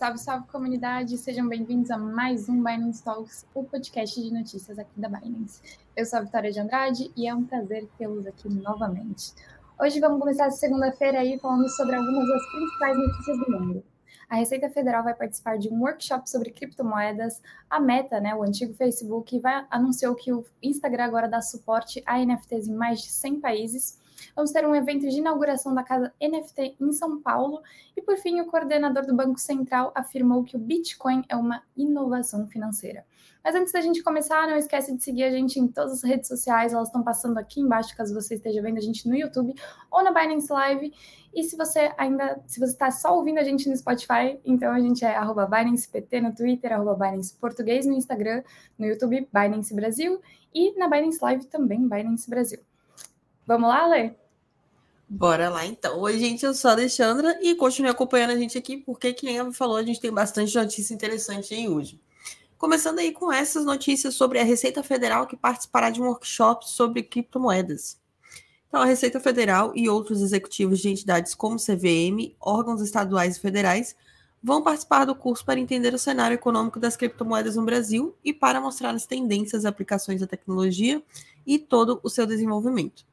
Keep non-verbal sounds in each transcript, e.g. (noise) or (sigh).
Salve, salve comunidade, sejam bem-vindos a mais um Binance Talks, o podcast de notícias aqui da Binance. Eu sou a Vitória de Andrade e é um prazer tê-los aqui novamente. Hoje vamos começar a segunda-feira aí falando sobre algumas das principais notícias do mundo. A Receita Federal vai participar de um workshop sobre criptomoedas. A Meta, né, o antigo Facebook, vai, anunciou que o Instagram agora dá suporte a NFTs em mais de 100 países. Vamos ter um evento de inauguração da casa NFT em São Paulo. E, por fim, o coordenador do Banco Central afirmou que o Bitcoin é uma inovação financeira. Mas antes da gente começar, não esquece de seguir a gente em todas as redes sociais, elas estão passando aqui embaixo, caso você esteja vendo a gente no YouTube ou na Binance Live. E se você ainda, se você está só ouvindo a gente no Spotify, então a gente é arroba BinancePT no Twitter, arroba Binance Português no Instagram, no YouTube, Binance Brasil e na Binance Live também, Binance Brasil. Vamos lá, Lê? Bora lá então. Oi, gente, eu sou a Alexandra e continue acompanhando a gente aqui, porque, que nem a falou, a gente tem bastante notícia interessante aí hoje. Começando aí com essas notícias sobre a Receita Federal que participará de um workshop sobre criptomoedas. Então, a Receita Federal e outros executivos de entidades como CVM, órgãos estaduais e federais, vão participar do curso para entender o cenário econômico das criptomoedas no Brasil e para mostrar as tendências aplicações da tecnologia e todo o seu desenvolvimento.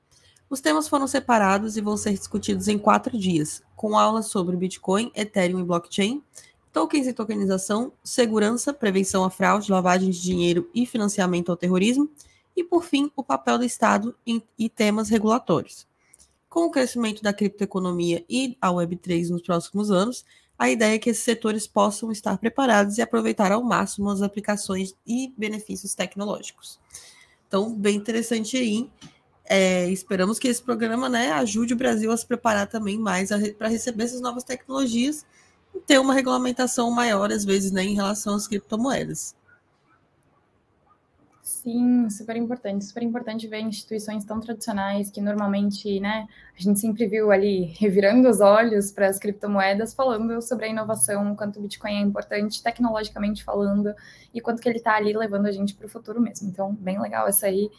Os temas foram separados e vão ser discutidos em quatro dias, com aulas sobre Bitcoin, Ethereum e blockchain, tokens e tokenização, segurança, prevenção à fraude, lavagem de dinheiro e financiamento ao terrorismo, e, por fim, o papel do Estado em, e temas regulatórios. Com o crescimento da criptoeconomia e a Web3 nos próximos anos, a ideia é que esses setores possam estar preparados e aproveitar ao máximo as aplicações e benefícios tecnológicos. Então, bem interessante aí. É, esperamos que esse programa né, ajude o Brasil a se preparar também mais re para receber essas novas tecnologias e ter uma regulamentação maior, às vezes, né, em relação às criptomoedas. Sim, super importante, super importante ver instituições tão tradicionais que normalmente, né, a gente sempre viu ali (laughs) revirando os olhos para as criptomoedas, falando sobre a inovação, quanto o Bitcoin é importante tecnologicamente falando e quanto que ele está ali levando a gente para o futuro mesmo. Então, bem legal essa aí.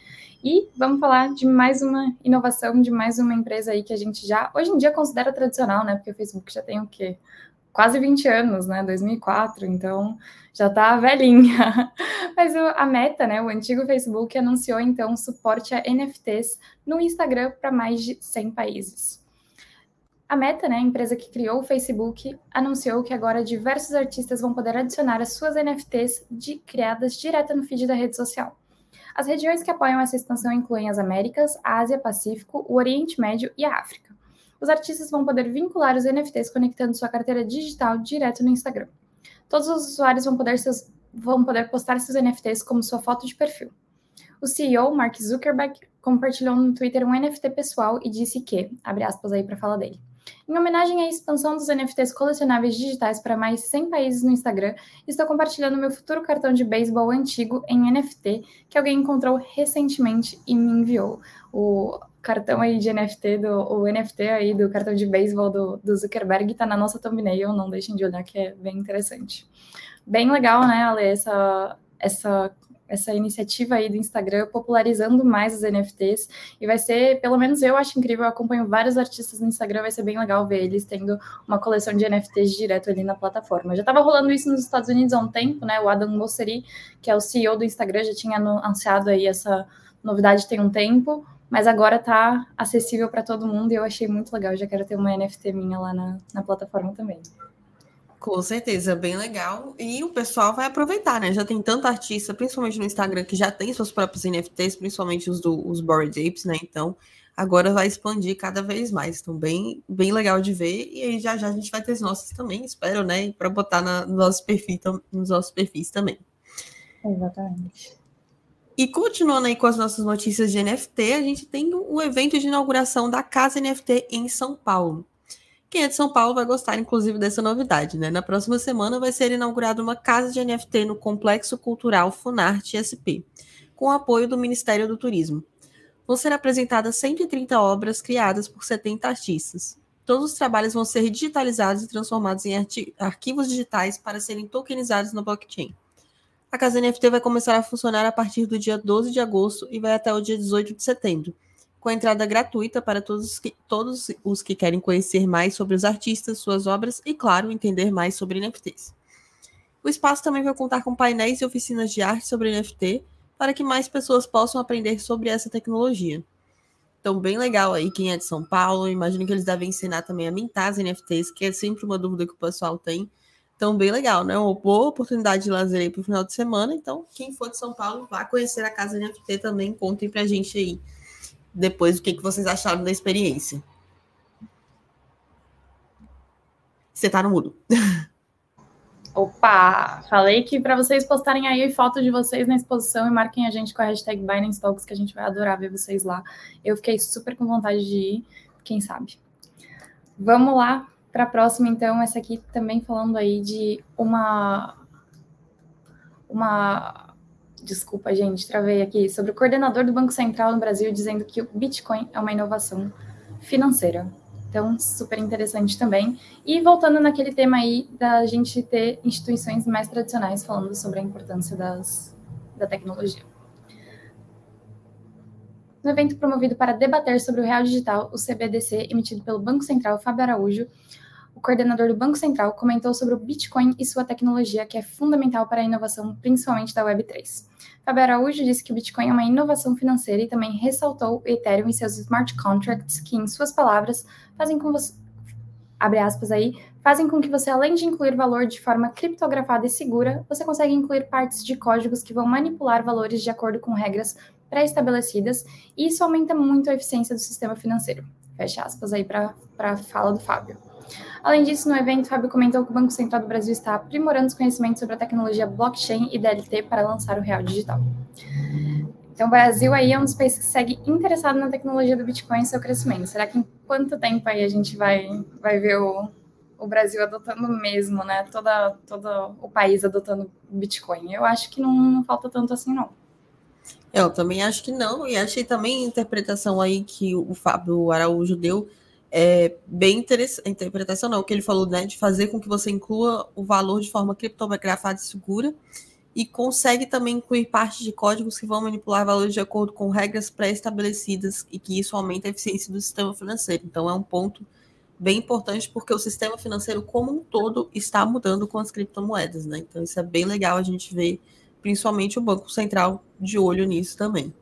E vamos falar de mais uma inovação, de mais uma empresa aí que a gente já, hoje em dia, considera tradicional, né, porque o Facebook já tem o quê? Quase 20 anos, né? 2004, então já tá velhinha. (laughs) Mas a Meta, né, o antigo Facebook, anunciou então suporte a NFTs no Instagram para mais de 100 países. A Meta, né, a empresa que criou o Facebook, anunciou que agora diversos artistas vão poder adicionar as suas NFTs de, criadas direto no feed da rede social. As regiões que apoiam essa expansão incluem as Américas, a Ásia Pacífico, o Oriente Médio e a África os artistas vão poder vincular os NFTs conectando sua carteira digital direto no Instagram. Todos os usuários vão poder, seus, vão poder postar seus NFTs como sua foto de perfil. O CEO, Mark Zuckerberg, compartilhou no Twitter um NFT pessoal e disse que, abre aspas aí para falar dele, em homenagem à expansão dos NFTs colecionáveis digitais para mais 100 países no Instagram, estou compartilhando meu futuro cartão de beisebol antigo em NFT que alguém encontrou recentemente e me enviou. O cartão aí de NFT, do, o NFT aí do cartão de beisebol do, do Zuckerberg está na nossa thumbnail, não deixem de olhar que é bem interessante. Bem legal, né, Ale, essa, essa, essa iniciativa aí do Instagram popularizando mais os NFTs e vai ser, pelo menos eu acho incrível, eu acompanho vários artistas no Instagram, vai ser bem legal ver eles tendo uma coleção de NFTs direto ali na plataforma. Já estava rolando isso nos Estados Unidos há um tempo, né, o Adam Mosseri, que é o CEO do Instagram, já tinha anunciado aí essa novidade tem um tempo, mas agora está acessível para todo mundo e eu achei muito legal. Já quero ter uma NFT minha lá na, na plataforma também. Com certeza, bem legal. E o pessoal vai aproveitar, né? Já tem tanto artista, principalmente no Instagram, que já tem seus próprios NFTs, principalmente os do os Bored Apes, né? Então, agora vai expandir cada vez mais. Então, bem, bem legal de ver. E aí já já a gente vai ter os nossos também, espero, né? Para botar na, no nosso perfil, nos nossos perfis também. Exatamente. E continuando aí com as nossas notícias de NFT, a gente tem um evento de inauguração da Casa NFT em São Paulo. Quem é de São Paulo vai gostar, inclusive, dessa novidade, né? Na próxima semana vai ser inaugurada uma casa de NFT no Complexo Cultural Funarte SP, com apoio do Ministério do Turismo. Vão ser apresentadas 130 obras criadas por 70 artistas. Todos os trabalhos vão ser digitalizados e transformados em arquivos digitais para serem tokenizados no blockchain. A casa NFT vai começar a funcionar a partir do dia 12 de agosto e vai até o dia 18 de setembro, com entrada gratuita para todos, que, todos os que querem conhecer mais sobre os artistas, suas obras e, claro, entender mais sobre NFTs. O espaço também vai contar com painéis e oficinas de arte sobre NFT para que mais pessoas possam aprender sobre essa tecnologia. Então, bem legal aí quem é de São Paulo. Imagino que eles devem ensinar também a mintar as NFTs, que é sempre uma dúvida que o pessoal tem. Então, bem legal, né? Uma boa oportunidade de lazer aí para o final de semana. Então, quem for de São Paulo, vá conhecer a Casa NFT também. Contem para a gente aí depois o que, que vocês acharam da experiência. Você tá no mudo. (laughs) Opa! Falei que para vocês postarem aí foto de vocês na exposição e marquem a gente com a hashtag Binance Talks, que a gente vai adorar ver vocês lá. Eu fiquei super com vontade de ir, quem sabe. Vamos lá para a próxima, então. Essa aqui também falando aí de uma. Uma. Desculpa, gente, travei aqui. Sobre o coordenador do Banco Central no Brasil dizendo que o Bitcoin é uma inovação financeira. Então, super interessante também. E voltando naquele tema aí da gente ter instituições mais tradicionais falando sobre a importância das, da tecnologia. No evento promovido para debater sobre o Real Digital, o CBDC, emitido pelo Banco Central, Fábio Araújo, o coordenador do Banco Central, comentou sobre o Bitcoin e sua tecnologia, que é fundamental para a inovação, principalmente da Web3. Fábio Araújo disse que o Bitcoin é uma inovação financeira e também ressaltou o Ethereum e seus smart contracts, que, em suas palavras, fazem com você. Abre aspas aí, fazem com que você, além de incluir valor de forma criptografada e segura, você consegue incluir partes de códigos que vão manipular valores de acordo com regras pré-estabelecidas, e isso aumenta muito a eficiência do sistema financeiro. Fecha aspas aí para a fala do Fábio. Além disso, no evento, Fábio comentou que o Banco Central do Brasil está aprimorando os conhecimentos sobre a tecnologia blockchain e DLT para lançar o real digital. Então, o Brasil aí é um dos países que segue interessado na tecnologia do Bitcoin e seu crescimento. Será que em quanto tempo aí a gente vai, vai ver o, o Brasil adotando mesmo, né? Toda, todo o país adotando Bitcoin? Eu acho que não, não falta tanto assim, não. Eu também acho que não, e achei também a interpretação aí que o Fábio Araújo deu é bem interessante. A interpretação não, o que ele falou, né? De fazer com que você inclua o valor de forma criptografada e segura e consegue também incluir parte de códigos que vão manipular valores de acordo com regras pré-estabelecidas e que isso aumenta a eficiência do sistema financeiro. Então é um ponto bem importante porque o sistema financeiro como um todo está mudando com as criptomoedas, né? Então isso é bem legal a gente ver, principalmente o Banco Central de olho nisso também.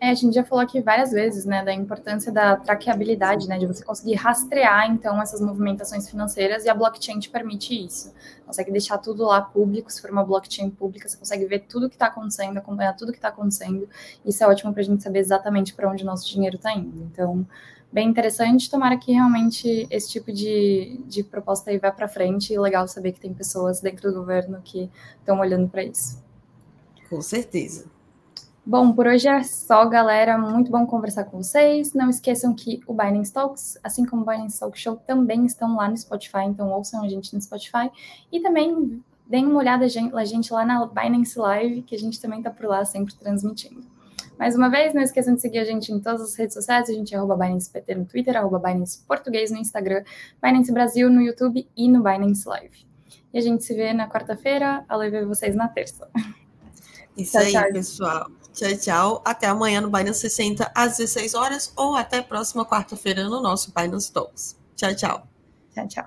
É, a gente já falou aqui várias vezes, né, da importância da traqueabilidade, né, de você conseguir rastrear, então, essas movimentações financeiras e a blockchain te permite isso. Consegue deixar tudo lá público, se for uma blockchain pública, você consegue ver tudo que está acontecendo, acompanhar tudo que está acontecendo. Isso é ótimo para a gente saber exatamente para onde o nosso dinheiro está indo. Então, bem interessante, tomara que realmente esse tipo de, de proposta aí vá para frente e legal saber que tem pessoas dentro do governo que estão olhando para isso. Com certeza. Bom, por hoje é só, galera. Muito bom conversar com vocês. Não esqueçam que o Binance Talks, assim como o Binance Talk Show, também estão lá no Spotify, então ouçam a gente no Spotify. E também deem uma olhada a gente lá na Binance Live, que a gente também está por lá sempre transmitindo. Mais uma vez, não esqueçam de seguir a gente em todas as redes sociais. A gente é arroba Binance PT no Twitter, arroba Binance Português no Instagram, Binance Brasil no YouTube e no Binance Live. E a gente se vê na quarta-feira, a ver vocês na terça. Isso tchau, aí, tchau. pessoal. Tchau, tchau. Até amanhã no Binance 60 às 16 horas ou até próxima quarta-feira no nosso Binance Talks. Tchau, tchau. Tchau, tchau.